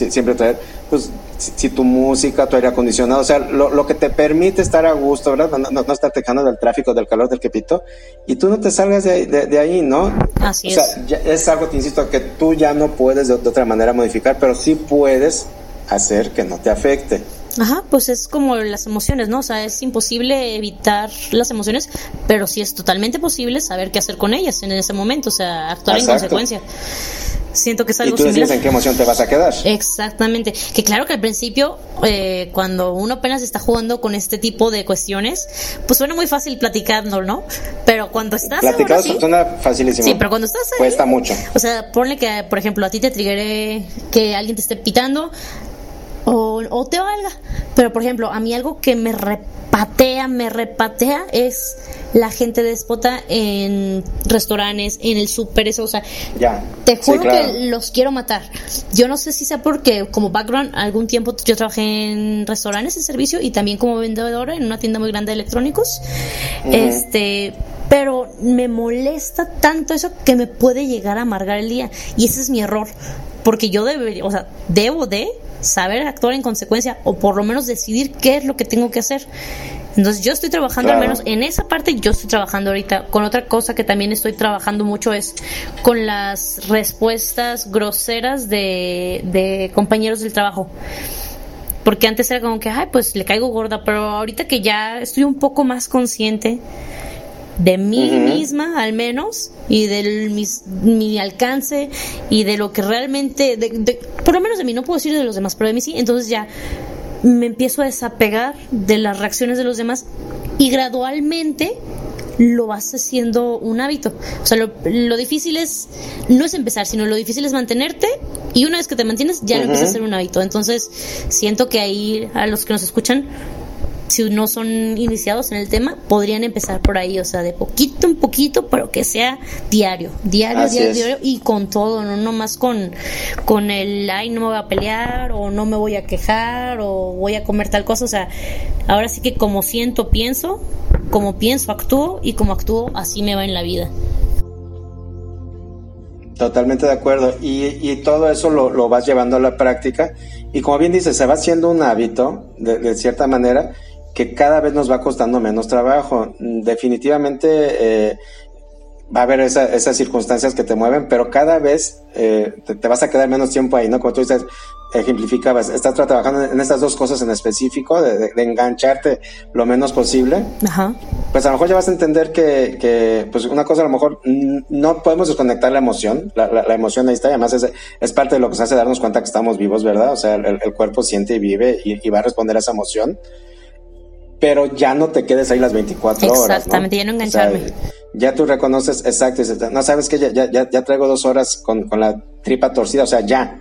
Speaker 2: eh, siempre traer, pues, si, tu música, tu aire acondicionado, o sea, lo, que te permite estar a gusto, ¿verdad? No, no, estar tejando del tráfico, del calor, del quepito, y tú no te salgas de, ahí, ¿no?
Speaker 3: Así
Speaker 2: o sea, es. algo, te insisto, que tú ya no puedes de, otra manera modificar, pero sí puedes hacer que no te afecte.
Speaker 3: Ajá, pues es como las emociones, ¿no? O sea, es imposible evitar las emociones, pero sí es totalmente posible saber qué hacer con ellas en ese momento, o sea, actuar en consecuencia. Siento que es algo
Speaker 2: Y tú en qué emoción te vas a quedar.
Speaker 3: Exactamente. Que claro que al principio, eh, cuando uno apenas está jugando con este tipo de cuestiones, pues suena muy fácil platicando, ¿no? Pero cuando estás.
Speaker 2: Platicado suena facilísimo.
Speaker 3: Sí, pero cuando estás.
Speaker 2: Cuesta mucho.
Speaker 3: O sea, ponle que, por ejemplo, a ti te triggeré que alguien te esté pitando o, o te valga. Pero, por ejemplo, a mí algo que me repatea, me repatea es la gente déspota en restaurantes, en el súper, eso, o sea,
Speaker 2: ya.
Speaker 3: te juro que los quiero matar. Yo no sé si sea porque como background algún tiempo yo trabajé en restaurantes en servicio y también como vendedora en una tienda muy grande de electrónicos. Este, pero me molesta tanto eso que me puede llegar a amargar el día y ese es mi error, porque yo debería, o sea, debo de saber actuar en consecuencia o por lo menos decidir qué es lo que tengo que hacer. Entonces yo estoy trabajando al menos en esa parte, yo estoy trabajando ahorita con otra cosa que también estoy trabajando mucho es con las respuestas groseras de, de compañeros del trabajo. Porque antes era como que, ay, pues le caigo gorda, pero ahorita que ya estoy un poco más consciente de mí misma al menos y de mi alcance y de lo que realmente, por lo menos de mí, no puedo decir de los demás, pero de mí sí, entonces ya me empiezo a desapegar de las reacciones de los demás y gradualmente lo vas haciendo un hábito. O sea, lo, difícil es, no es empezar, sino lo difícil es mantenerte y una vez que te mantienes ya lo empieza a ser un hábito. Entonces, siento que ahí a los que nos escuchan si no son iniciados en el tema, podrían empezar por ahí, o sea, de poquito en poquito, pero que sea diario, diario, diario, diario, y con todo, no nomás con, con el, ay, no me voy a pelear, o no me voy a quejar, o voy a comer tal cosa, o sea, ahora sí que como siento, pienso, como pienso, actúo, y como actúo, así me va en la vida.
Speaker 2: Totalmente de acuerdo. Y, y todo eso lo, lo, vas llevando a la práctica. Y como bien dices, se va haciendo un hábito, de, de cierta manera, que cada vez nos va costando menos trabajo. Definitivamente eh, va a haber esas circunstancias que te mueven, pero cada vez eh, te, vas a quedar menos tiempo ahí, ¿no? Como tú dices, ejemplificabas, estás trabajando en estas dos cosas en específico, de, engancharte lo menos posible.
Speaker 3: Ajá.
Speaker 2: Pues a lo mejor ya vas a entender que, que, pues una cosa a lo mejor no podemos desconectar la emoción, la, la, emoción ahí está, y además es, es, parte de lo que nos hace darnos cuenta que estamos vivos, ¿verdad? O sea, el, el cuerpo siente y vive y, y va a responder a esa emoción pero ya no te quedes ahí las 24
Speaker 3: horas. Exactamente, ya no engancharme.
Speaker 2: ya tú reconoces, exacto, no sabes que ya, ya, ya, traigo dos horas con, con, la tripa torcida, o sea, ya,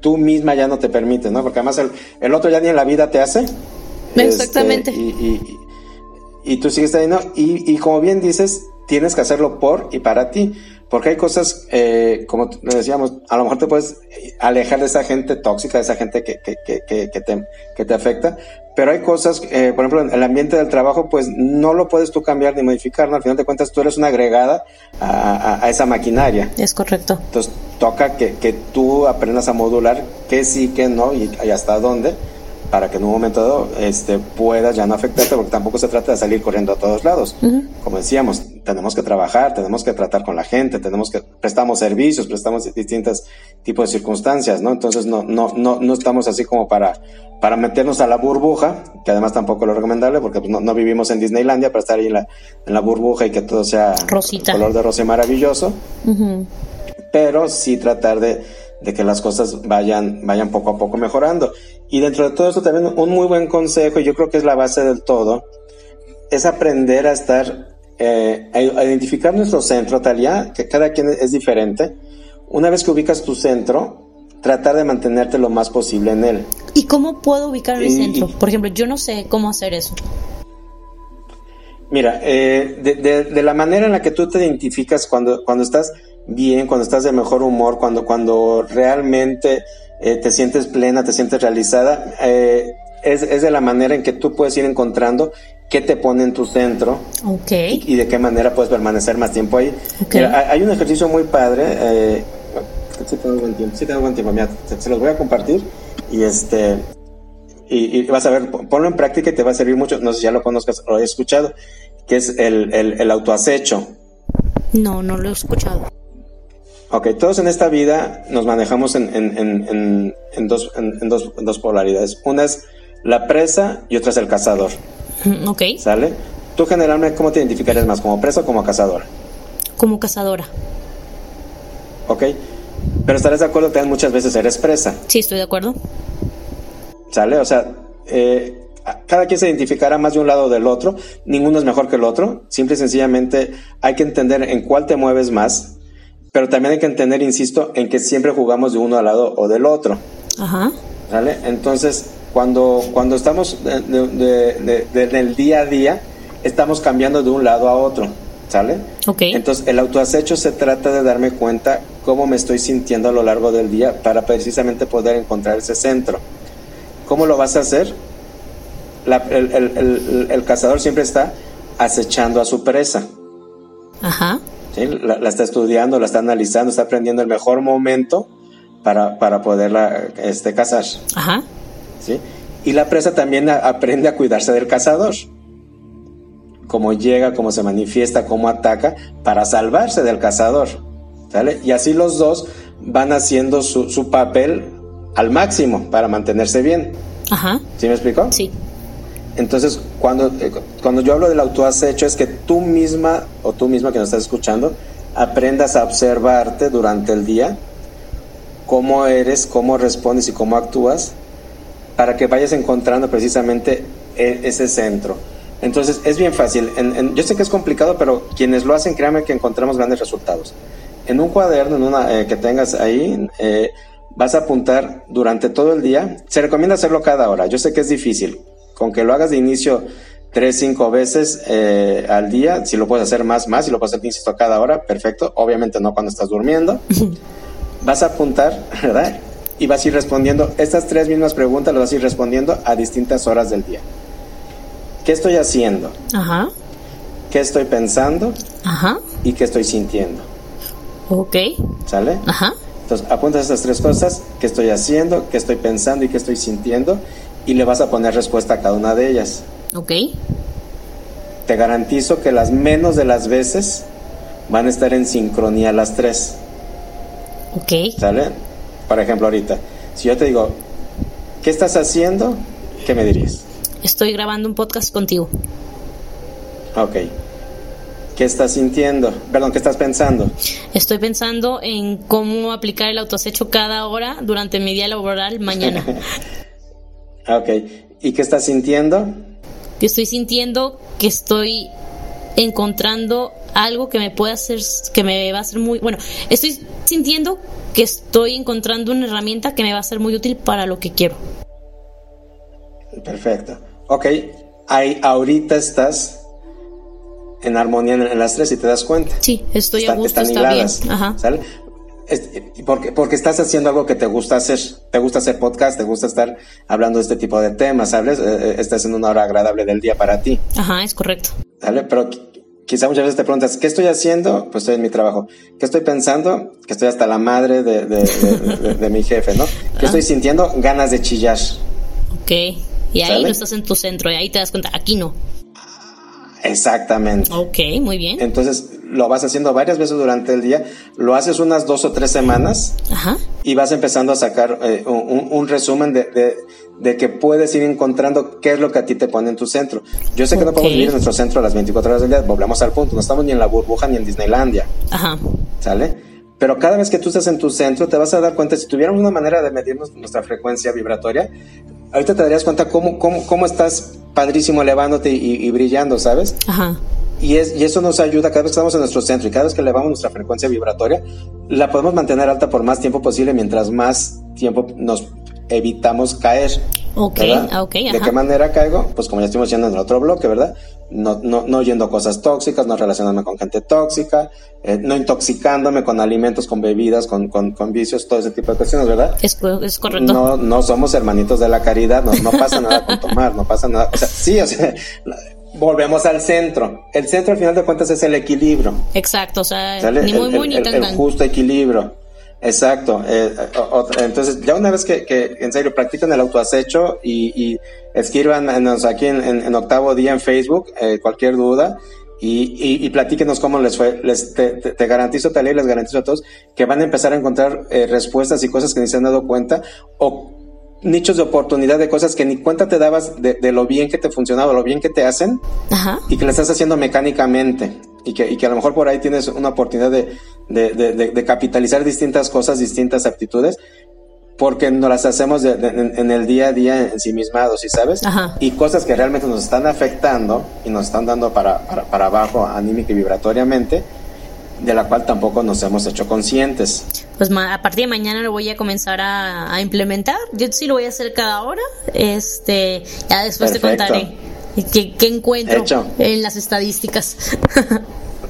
Speaker 2: tú misma ya no te permites, ¿no? Porque además el, el otro ya ni en la vida te hace.
Speaker 3: Exactamente.
Speaker 2: Este, y, y, y, tú sigues ahí, ¿no? Y, y como bien dices, tienes que hacerlo por y para ti. Porque hay cosas, eh, como decíamos, a lo mejor te puedes alejar de esa gente tóxica, de esa gente que, que, que, que, te, que te afecta, pero hay cosas, eh, por ejemplo, en el ambiente del trabajo, pues no lo puedes tú cambiar ni modificar, ¿no? Al final de cuentas, tú eres una agregada a, a, esa maquinaria.
Speaker 3: Es correcto.
Speaker 2: Entonces, toca que, que tú aprendas a modular qué sí, qué no y, y hasta dónde para que en un momento dado este, puedas ya no afectarte, porque tampoco se trata de salir corriendo a todos lados. Como decíamos, tenemos que trabajar, tenemos que tratar con la gente, tenemos que prestamos servicios, prestamos distintos tipos de circunstancias, ¿no? Entonces no, no, no, no estamos así como para, para meternos a la burbuja, que además tampoco lo recomendable, porque pues, no, no, vivimos en Disneylandia para estar ahí en la, en la burbuja y que todo sea color de rosa maravilloso. Pero sí tratar de, de que las cosas vayan, vayan poco a poco mejorando. Y dentro de todo esto también un muy buen consejo, y yo creo que es la base del todo, es aprender a estar, eh, a identificar nuestro centro, Talia, que cada quien es diferente. Una vez que ubicas tu centro, tratar de mantenerte lo más posible en él.
Speaker 3: ¿Y cómo puedo ubicar mi centro? Por ejemplo, yo no sé cómo hacer eso.
Speaker 2: Mira, eh, de, de, la manera en la que tú te identificas cuando, cuando estás bien, cuando estás de mejor humor, cuando, cuando realmente eh, te sientes plena, te sientes realizada, eh, es, es, de la manera en que tú puedes ir encontrando qué te pone en tu centro
Speaker 3: okay.
Speaker 2: y, de qué manera puedes permanecer más tiempo ahí. hay un ejercicio muy padre, eh, sí tengo buen tiempo, sí tengo buen tiempo. Mira, se, los voy a compartir y este y, vas a ver, ponlo en práctica y te va a servir mucho. No sé si ya lo conozcas o lo hayas escuchado, que es el, el, el autoacecho.
Speaker 3: No, no lo he escuchado.
Speaker 2: Ok, todos en esta vida nos manejamos en, en, en, en dos, dos, dos, polaridades. Una es la presa y otra es el cazador.
Speaker 3: Mm, ok.
Speaker 2: ¿Sale? ¿Tú generalmente cómo te identificarías más, como presa o como cazadora?
Speaker 3: Como cazadora.
Speaker 2: Ok. Pero estarás de acuerdo que muchas veces eres presa.
Speaker 3: Sí, estoy de acuerdo.
Speaker 2: ¿Sale? O sea, eh, cada quien se identificará más de un lado o del otro. Ninguno es mejor que el otro. Simple y sencillamente hay que entender en cuál te mueves más. Pero también hay que entender, insisto, en que siempre jugamos de uno al lado o del otro.
Speaker 3: Ajá.
Speaker 2: ¿Vale? Entonces, cuando, cuando estamos de, en el día a día, estamos cambiando de un lado a otro. ¿Sale?
Speaker 3: Ok.
Speaker 2: Entonces, el autoacecho se trata de darme cuenta cómo me estoy sintiendo a lo largo del día para precisamente poder encontrar ese centro. ¿Cómo lo vas a hacer? el, cazador siempre está acechando a su presa.
Speaker 3: Ajá.
Speaker 2: La, está estudiando, la está analizando, está aprendiendo el mejor momento para, para poderla este, cazar.
Speaker 3: Ajá.
Speaker 2: ¿sí? Y la presa también aprende a cuidarse del cazador. Cómo llega, cómo se manifiesta, cómo ataca, para salvarse del cazador. ¿sale? Y así los dos van haciendo su, su papel al máximo para mantenerse bien.
Speaker 3: Ajá.
Speaker 2: ¿Sí me explico?
Speaker 3: Sí.
Speaker 2: Entonces, cuando, eh, cuando yo hablo del autoacecho es que tú misma o tú misma que nos estás escuchando aprendas a observarte durante el día, cómo eres, cómo respondes y cómo actúas, para que vayas encontrando precisamente e, ese centro. Entonces, es bien fácil. yo sé que es complicado, pero quienes lo hacen, créanme que encontramos grandes resultados. En un cuaderno en una, eh, que tengas ahí, eh, vas a apuntar durante todo el día. Se recomienda hacerlo cada hora. Yo sé que es difícil. Con que lo hagas de inicio tres, cinco veces eh, al día, si lo puedes hacer más, más, si lo puedes hacer, insisto, cada hora, perfecto. Obviamente no cuando estás durmiendo. vas a apuntar, ¿verdad? Y vas a ir respondiendo estas tres mismas preguntas, las vas a ir respondiendo a distintas horas del día. ¿Qué estoy haciendo?
Speaker 3: Ajá.
Speaker 2: ¿Qué estoy pensando?
Speaker 3: Ajá.
Speaker 2: ¿Y qué estoy sintiendo?
Speaker 3: Ok.
Speaker 2: ¿Sale?
Speaker 3: Ajá.
Speaker 2: Entonces apuntas estas tres cosas, qué estoy haciendo, qué estoy pensando y qué estoy sintiendo, y le vas a poner respuesta a cada una de ellas.
Speaker 3: Ok.
Speaker 2: Te garantizo que las menos de las veces van a estar en sincronía las tres.
Speaker 3: Ok.
Speaker 2: ¿Sale? Por ejemplo, ahorita, si yo te digo, ¿qué estás haciendo? ¿Qué me dirías?
Speaker 3: Estoy grabando un podcast contigo.
Speaker 2: Ok. ¿Qué estás sintiendo? Perdón, ¿qué estás pensando?
Speaker 3: Estoy pensando en cómo aplicar el autoacecho cada hora durante mi día laboral mañana.
Speaker 2: ok. ¿Y qué estás sintiendo?
Speaker 3: estoy sintiendo que estoy encontrando algo que me puede hacer, que me va a ser muy, bueno, estoy sintiendo que estoy encontrando una herramienta que me va a ser muy útil para lo que quiero.
Speaker 2: Perfecto. Ok, ahí ahorita estás en armonía en, las tres, y te das cuenta.
Speaker 3: Sí, estoy a gusto, está bien. Ajá.
Speaker 2: ¿Sale? Porque, porque estás haciendo algo que te gusta hacer, te gusta hacer podcast, te gusta estar hablando de este tipo de temas, ¿sabes? Eh, eh, estás en una hora agradable del día para ti.
Speaker 3: Ajá, es correcto.
Speaker 2: ¿Sale? Pero quizá muchas veces te preguntas, ¿qué estoy haciendo? Pues estoy en mi trabajo. ¿Qué estoy pensando? Que estoy hasta la madre de, de, mi jefe, ¿no? ¿Qué estoy sintiendo? Ganas de chillar.
Speaker 3: Ok. Y ahí no estás en tu centro, y ahí te das cuenta, aquí no.
Speaker 2: Exactamente.
Speaker 3: Ok, muy bien.
Speaker 2: Entonces lo vas haciendo varias veces durante el día, lo haces unas dos o tres semanas
Speaker 3: Ajá.
Speaker 2: y vas empezando a sacar eh, un, resumen de, de, que puedes ir encontrando qué es lo que a ti te pone en tu centro. Yo sé que no podemos vivir en nuestro centro a las 24 horas del día, volvemos al punto, no estamos ni en la burbuja ni en Disneylandia.
Speaker 3: Ajá.
Speaker 2: ¿Sale? Pero cada vez que tú estás en tu centro, te vas a dar cuenta, si tuviéramos una manera de medirnos nuestra frecuencia vibratoria, ahorita te darías cuenta cómo, cómo, cómo estás padrísimo elevándote y, brillando, ¿sabes?
Speaker 3: Ajá.
Speaker 2: Y, es, y eso nos ayuda cada vez que estamos en nuestro centro y cada vez que elevamos nuestra frecuencia vibratoria, la podemos mantener alta por más tiempo posible mientras más tiempo nos evitamos caer.
Speaker 3: Ok, ah, ok.
Speaker 2: ¿De qué manera caigo? Pues como ya estuvimos diciendo en el otro bloque, ¿verdad? No, no, no oyendo cosas tóxicas, no relacionándome con gente tóxica, eh, no intoxicándome con alimentos, con bebidas, con, con, con, vicios, todo ese tipo de cuestiones, ¿verdad?
Speaker 3: Es, es correcto.
Speaker 2: No, no somos hermanitos de la caridad, no, no pasa nada con tomar, no pasa nada. O sea, sí, o sea, volvemos al centro. El centro, al final de cuentas, es el equilibrio.
Speaker 3: Exacto, o sea, ni muy, muy, ni tan,
Speaker 2: el justo equilibrio Exacto. Eh, entonces, ya una vez que, que, en serio practican el autoacecho y, y escriban aquí en, octavo día en Facebook eh, cualquier duda y, y, y, platíquenos cómo les fue. Les, te, te, garantizo, tal y les garantizo a todos que van a empezar a encontrar eh, respuestas y cosas que ni se han dado cuenta o nichos de oportunidad de cosas que ni cuenta te dabas de, de lo bien que te funcionaba, lo bien que te hacen y que le estás haciendo mecánicamente y que, y que a lo mejor por ahí tienes una oportunidad de, de, capitalizar distintas cosas, distintas aptitudes, porque no las hacemos en, el día a día ensimismados, ¿sí sabes? Y cosas que realmente nos están afectando y nos están dando para, para, para abajo anímica y vibratoriamente, de la cual tampoco nos hemos hecho conscientes.
Speaker 3: Pues a partir de mañana lo voy a comenzar a, implementar. Yo sí lo voy a hacer cada hora. Este, ya después te contaré qué, qué encuentro en las estadísticas.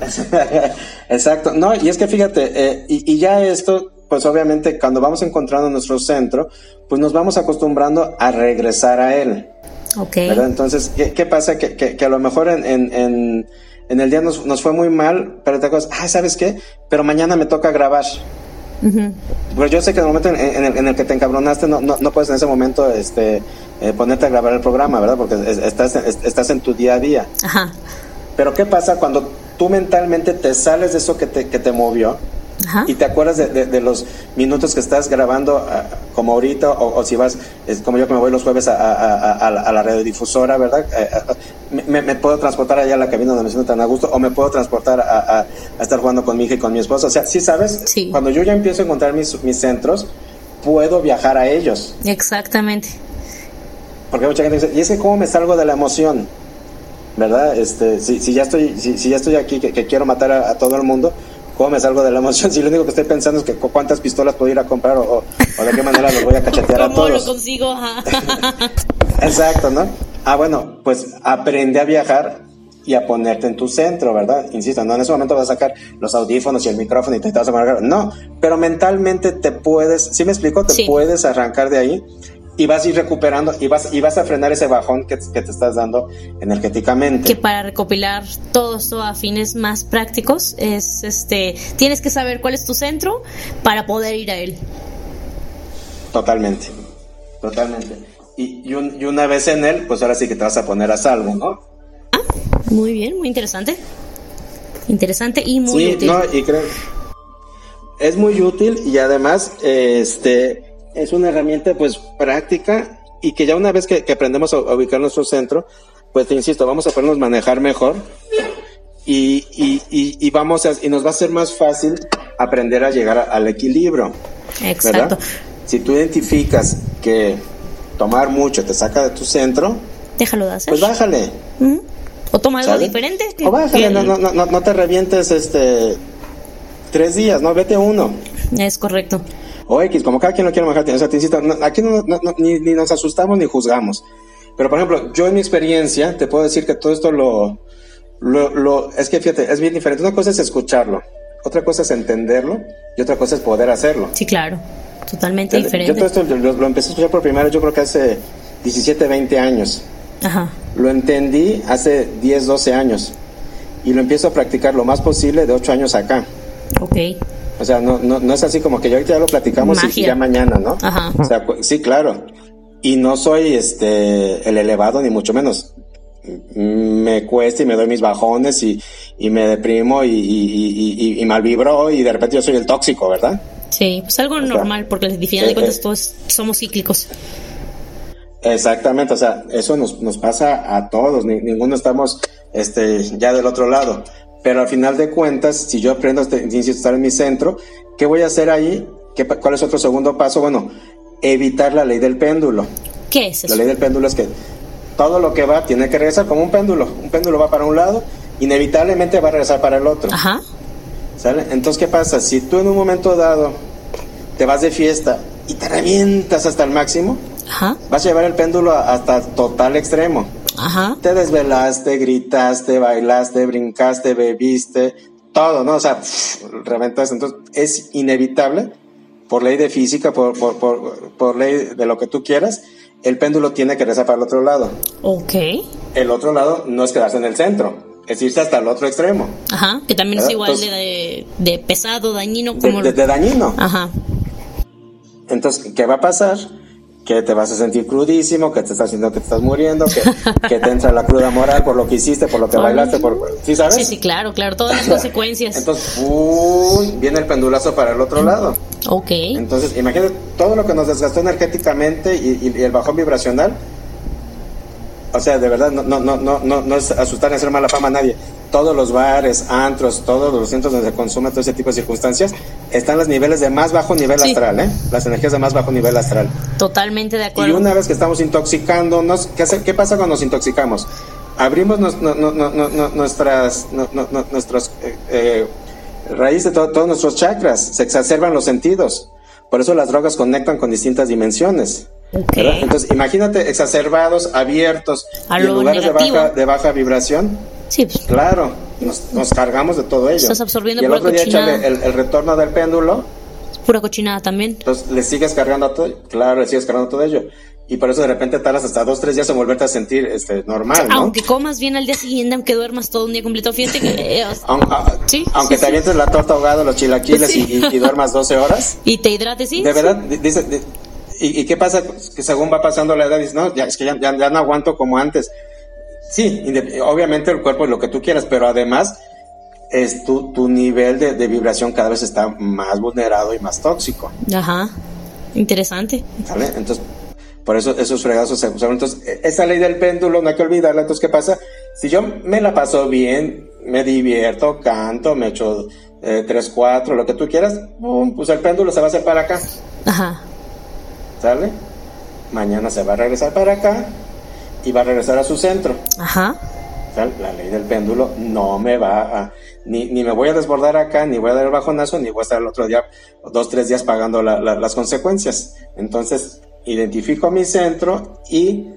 Speaker 2: Exacto. No, y es que fíjate, eh, y, ya esto, pues obviamente cuando vamos encontrando nuestro centro, pues nos vamos acostumbrando a regresar a él.
Speaker 3: Ok.
Speaker 2: Entonces, ¿qué, pasa? Que, que, a lo mejor en, en, en, el día nos, nos, fue muy mal, pero te acuerdas, ah, ¿sabes qué? Pero mañana me toca grabar. Pero yo sé que en el momento en, el, que te encabronaste no, no, no, puedes en ese momento este, eh, ponerte a grabar el programa, ¿verdad? Porque estás, estás en tu día a día.
Speaker 3: Ajá.
Speaker 2: Pero ¿qué pasa cuando tú mentalmente te sales de eso que te, que te movió y te acuerdas de, los minutos que estás grabando ah, como ahorita o, si vas, es como yo que me voy los jueves a, la radiodifusora, ¿verdad? Eh, eh, me, puedo transportar allá a la cabina donde me siento tan a gusto o me puedo transportar a, estar jugando con mi hija y con mi esposa. O sea, sí sabes, cuando yo ya empiezo a encontrar mis, mis centros, puedo viajar a ellos.
Speaker 3: Exactamente.
Speaker 2: Porque mucha gente dice, ¿y es que cómo me salgo de la emoción? ¿verdad? Este, si, si ya estoy, si, si ya estoy aquí que, quiero matar a, todo el mundo, ¿cómo me salgo de la emoción? Si lo único que estoy pensando es que cuántas pistolas puedo ir a comprar o, o, de qué manera los voy a cachetear a todos.
Speaker 3: ¿Cómo lo consigo?
Speaker 2: Exacto, ¿no? Ah, bueno, pues aprende a viajar y a ponerte en tu centro, ¿verdad? Insisto, no en ese momento vas a sacar los audífonos y el micrófono y te, vas a marcar. No, pero mentalmente te puedes, ¿sí me explico? Te puedes arrancar de ahí y vas a ir recuperando y vas, y vas a frenar ese bajón que, te estás dando energéticamente.
Speaker 3: Que para recopilar todo esto a fines más prácticos es este tienes que saber cuál es tu centro para poder ir a él.
Speaker 2: Totalmente, totalmente. Y, y, una vez en él, pues ahora sí que te vas a poner a salvo, ¿no?
Speaker 3: Ah, muy bien, muy interesante. Interesante y muy
Speaker 2: sí,
Speaker 3: útil.
Speaker 2: No, y creo, es muy útil y además, este, es una herramienta pues práctica y que ya una vez que, aprendemos a, ubicar nuestro centro, pues te insisto, vamos a podernos manejar mejor y, y, y, vamos a, y nos va a ser más fácil aprender a llegar al equilibrio.
Speaker 3: Exacto.
Speaker 2: Si tú identificas que tomar mucho te saca de tu centro,
Speaker 3: déjalo de hacer.
Speaker 2: Pues bájale.
Speaker 3: O toma algo diferente.
Speaker 2: O bájale, no, no, no, no te revientes este tres días, no, vete uno.
Speaker 3: Es correcto
Speaker 2: o X, como cada quien lo quiere manejar. O sea, te insisto, aquí no, ni, nos asustamos ni juzgamos. Pero, por ejemplo, yo en mi experiencia te puedo decir que todo esto lo, lo, es que fíjate, es bien diferente. Una cosa es escucharlo, otra cosa es entenderlo y otra cosa es poder hacerlo.
Speaker 3: Sí, claro, totalmente diferente.
Speaker 2: Yo todo esto lo, empecé a escuchar por primera vez, yo creo que hace 17, 20 años.
Speaker 3: Ajá.
Speaker 2: Lo entendí hace 10, 12 años y lo empiezo a practicar lo más posible de 8 años acá.
Speaker 3: Ok.
Speaker 2: O sea, no, no, no es así como que yo ahorita ya lo platicamos y ya mañana, ¿no?
Speaker 3: Ajá.
Speaker 2: O sea, sí, claro. Y no soy este el elevado ni mucho menos. Me cuesta y me doy mis bajones y, y me deprimo y, y, y, mal vibro y de repente yo soy el tóxico, ¿verdad?
Speaker 3: Sí, pues algo normal, porque al final de eh, cuentas eh. todos somos cíclicos.
Speaker 2: Exactamente, o sea, eso nos, nos pasa a todos, ninguno estamos este, ya del otro lado. Pero al final de cuentas, si yo aprendo a este, estar en mi centro, ¿qué voy a hacer ahí? ¿Qué, ¿Cuál es otro segundo paso? Bueno, evitar la ley del péndulo.
Speaker 3: ¿Qué es eso?
Speaker 2: La ley del péndulo es que todo lo que va tiene que regresar como un péndulo. Un péndulo va para un lado, inevitablemente va a regresar para el otro.
Speaker 3: Ajá.
Speaker 2: ¿Sale? Entonces, ¿qué pasa? Si tú en un momento dado te vas de fiesta y te revientas hasta el máximo,
Speaker 3: Ajá.
Speaker 2: vas a llevar el péndulo hasta total extremo.
Speaker 3: Ajá.
Speaker 2: Te desvelaste, gritaste, bailaste, brincaste, bebiste, todo, ¿no? O sea, reventaste. Entonces, es inevitable, por ley de física, por, por, por, por, ley de lo que tú quieras, el péndulo tiene que regresar para el otro lado.
Speaker 3: Ok.
Speaker 2: El otro lado no es quedarse en el centro. es irse hasta el otro extremo.
Speaker 3: Ajá, que también es igual de, de, pesado, dañino. Como...
Speaker 2: De, de, dañino. Ajá. Entonces, ¿qué va a pasar? Que te vas a sentir crudísimo, que te estás sintiendo que te estás muriendo, que, que te entra la cruda moral por lo que hiciste, por lo que bailaste, por... ¿sí sabes?
Speaker 3: Sí, sí, claro, claro, todas las consecuencias.
Speaker 2: Entonces, ¡pum! viene el pendulazo para el otro lado.
Speaker 3: Ok.
Speaker 2: Entonces, imagínate todo lo que nos desgastó energéticamente y, y el bajón vibracional, o sea, de verdad, no, no, no, no, no es asustar ni hacer mala fama a nadie. Todos los bares, antros, todos los centros donde se consume todo ese tipo de circunstancias, están los niveles de más bajo nivel astral, ¿eh? Las energías de más bajo nivel astral.
Speaker 3: Totalmente de acuerdo.
Speaker 2: Y una vez que estamos intoxicándonos, ¿qué, hace, qué pasa cuando nos intoxicamos? Abrimos nuestras, nuestras eh, eh, raíces de todos nuestros chakras, se exacerban los sentidos. Por eso las drogas conectan con distintas dimensiones. Entonces, imagínate exacerbados, abiertos, en lugares de baja, de baja vibración.
Speaker 3: Sí. Pues.
Speaker 2: Claro, nos, cargamos de todo ello.
Speaker 3: Estás absorbiendo
Speaker 2: y el otro día el, retorno del péndulo.
Speaker 3: Pura cochinada también.
Speaker 2: Entonces le sigues cargando todo, claro, le sigues cargando todo ello. Y por eso de repente tardas hasta dos, tres días en volverte a sentir este, normal, ¿no?
Speaker 3: Aunque comas bien al día siguiente, aunque duermas todo un día completo, fíjate que...
Speaker 2: Eh, ah, ¿Sí? Aunque te avientes la torta ahogada, los chilaquiles y, y, duermas 12 horas.
Speaker 3: Y te hidrates, sí.
Speaker 2: De verdad, dice, ¿Y, qué pasa? Que según va pasando la edad, dices, no, ya, es que ya, ya, no aguanto como antes. Sí, obviamente el cuerpo es lo que tú quieras, pero además es tu, tu nivel de, de, vibración cada vez está más vulnerado y más tóxico.
Speaker 3: Ajá, interesante.
Speaker 2: ¿Vale? Entonces, por eso esos fregazos se usaron. Entonces, e, esa ley del péndulo no hay que olvidarla. Entonces, ¿qué pasa? Si yo me la paso bien, me divierto, canto, me echo eh, tres, cuatro, lo que tú quieras, pues el péndulo se va a hacer para acá.
Speaker 3: Ajá.
Speaker 2: ¿Sale? Mañana se va a regresar para acá y va a regresar a su centro.
Speaker 3: Ajá.
Speaker 2: La ley del péndulo no me va a... Ni, ni, me voy a desbordar acá, ni voy a dar el bajonazo, ni voy a estar el otro día, dos, tres días pagando las consecuencias. Entonces, identifico mi centro y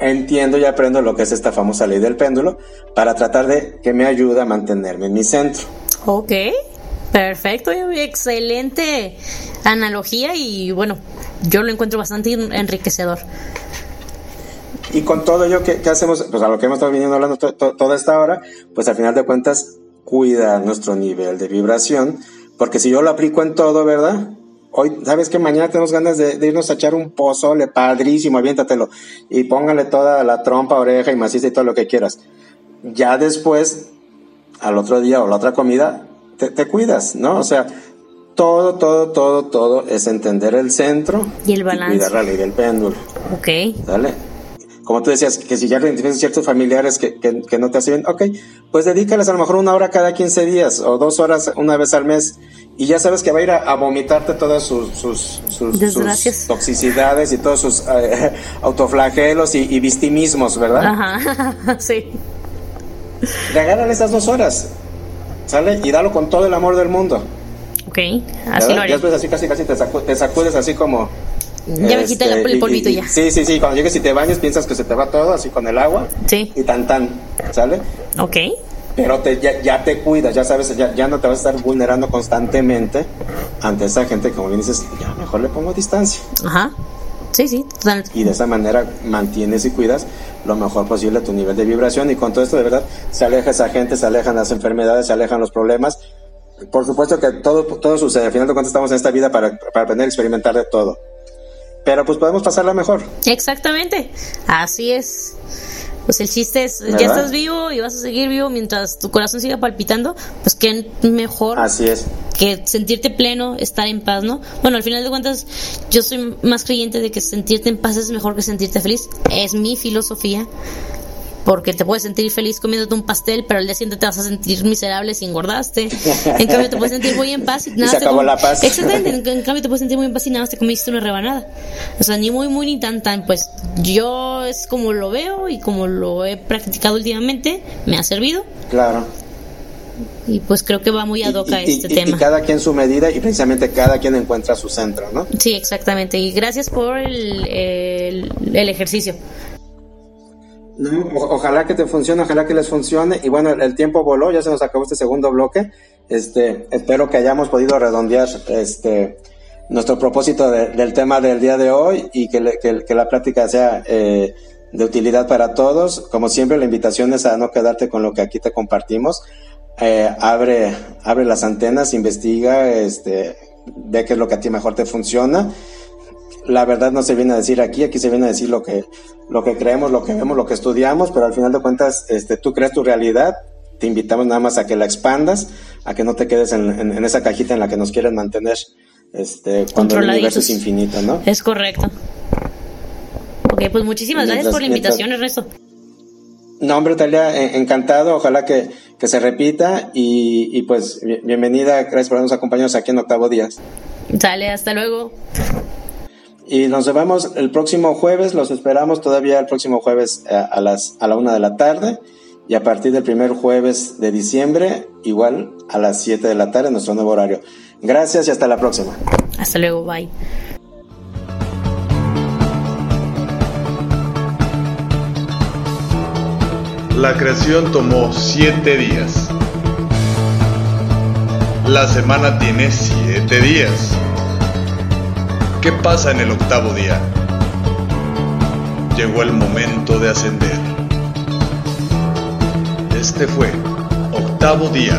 Speaker 2: entiendo y aprendo lo que es esta famosa ley del péndulo para tratar de que me ayude a mantenerme en mi centro.
Speaker 3: Ok. Perfecto, excelente analogía y bueno, yo lo encuentro bastante enriquecedor.
Speaker 2: Y con todo ello, ¿qué, hacemos? Pues a lo que hemos estado viniendo hablando toda esta hora, pues al final de cuentas, cuida nuestro nivel de vibración, porque si yo lo aplico en todo, ¿verdad? Hoy, ¿sabes que Mañana tenemos ganas de, irnos a echar un pozole padrísimo, aviéntatelo, y póngale toda la trompa, oreja y maciza y todo lo que quieras. Ya después, al otro día o la otra comida, te, cuidas, ¿no? O sea, todo, todo, todo, todo es entender el centro
Speaker 3: y el balance.
Speaker 2: Y cuidar la ley del péndulo.
Speaker 3: Ok.
Speaker 2: ¿Dale? Como tú decías, que si ya identificas ciertos familiares que, que, no te hacen bien, ok, pues dedícales a lo mejor una hora cada 15 días o dos horas una vez al mes y ya sabes que va a ir a, vomitarte todas sus, sus, sus, toxicidades y todos sus eh, autoflagelos y, y, vistimismos, ¿verdad?
Speaker 3: Ajá, sí.
Speaker 2: Regálale esas dos horas ¿Sale? Y dalo con todo el amor del mundo.
Speaker 3: Ok, así lo haré.
Speaker 2: después así casi casi te, sacudes así como...
Speaker 3: Ya me quita el este, polvito ya.
Speaker 2: Sí, sí, sí. Cuando llegues y te bañes piensas que se te va todo así con el agua.
Speaker 3: Sí.
Speaker 2: Y tan tan. ¿Sale?
Speaker 3: Ok.
Speaker 2: Pero te, ya, ya te cuidas, ya sabes, ya, ya no te vas a estar vulnerando constantemente ante esa gente, como bien dices, ya mejor le pongo distancia.
Speaker 3: Ajá. Sí, sí,
Speaker 2: Y de esa manera mantienes y cuidas lo mejor posible tu nivel de vibración y con todo esto de verdad se aleja esa gente, se alejan las enfermedades, se alejan los problemas. Por supuesto que todo, todo sucede, al final de cuentas estamos en esta vida para, para aprender a experimentar de todo. Pero pues podemos pasarla mejor.
Speaker 3: Exactamente, así es. Pues el chiste es, ya estás vivo y vas a seguir vivo mientras tu corazón siga palpitando, pues qué mejor.
Speaker 2: Así es.
Speaker 3: Que sentirte pleno, estar en paz, ¿no? Bueno, al final de cuentas, yo soy más creyente de que sentirte en paz es mejor que sentirte feliz. Es mi filosofía porque te puedes sentir feliz comiéndote un pastel, pero al día siguiente te vas a sentir miserable si engordaste. En cambio, te puedes sentir muy en paz y
Speaker 2: nada. se acabó la paz.
Speaker 3: Exactamente, en, cambio, te puedes sentir muy en paz y nada más te comiste una rebanada. O sea, ni muy, muy, ni tan, tan. Pues yo es como lo veo y como lo he practicado últimamente, me ha servido.
Speaker 2: Claro.
Speaker 3: Y pues creo que va muy ad hoc a este tema.
Speaker 2: Y cada quien su medida y precisamente cada quien encuentra su centro, ¿no?
Speaker 3: Sí, exactamente. Y gracias por el, el ejercicio.
Speaker 2: No, ojalá que te funcione, ojalá que les funcione. Y bueno, el, tiempo voló, ya se nos acabó este segundo bloque. Este, espero que hayamos podido redondear este nuestro propósito del tema del día de hoy y que, la plática sea eh, de utilidad para todos. Como siempre, la invitación es a no quedarte con lo que aquí te compartimos. Eh, abre, abre las antenas, investiga, este, ve qué es lo que a ti mejor te funciona. La verdad no se viene a decir aquí, aquí se viene a decir lo que, lo que creemos, lo que vemos, lo que estudiamos, pero al final de cuentas, este, tú creas tu realidad, te invitamos nada más a que la expandas, a que no te quedes en, esa cajita en la que nos quieren mantener, este, cuando el universo es infinito, ¿no?
Speaker 3: Es correcto. Ok, pues muchísimas gracias por la invitación, Ernesto.
Speaker 2: No, hombre, Talia, encantado. Ojalá que, se repita. Y, pues, bienvenida. Gracias por habernos acompañado aquí en Octavo Días.
Speaker 3: Sale, hasta luego.
Speaker 2: Y nos vemos el próximo jueves. Los esperamos todavía el próximo jueves a, a, las, a la una de la tarde. Y a partir del primer jueves de diciembre, igual a las 7 de la tarde, nuestro nuevo horario. Gracias y hasta la próxima.
Speaker 3: Hasta luego, bye.
Speaker 1: La creación tomó siete días. La semana tiene siete días. ¿Qué pasa en el octavo día? Llegó el momento de ascender. Este fue Octavo Día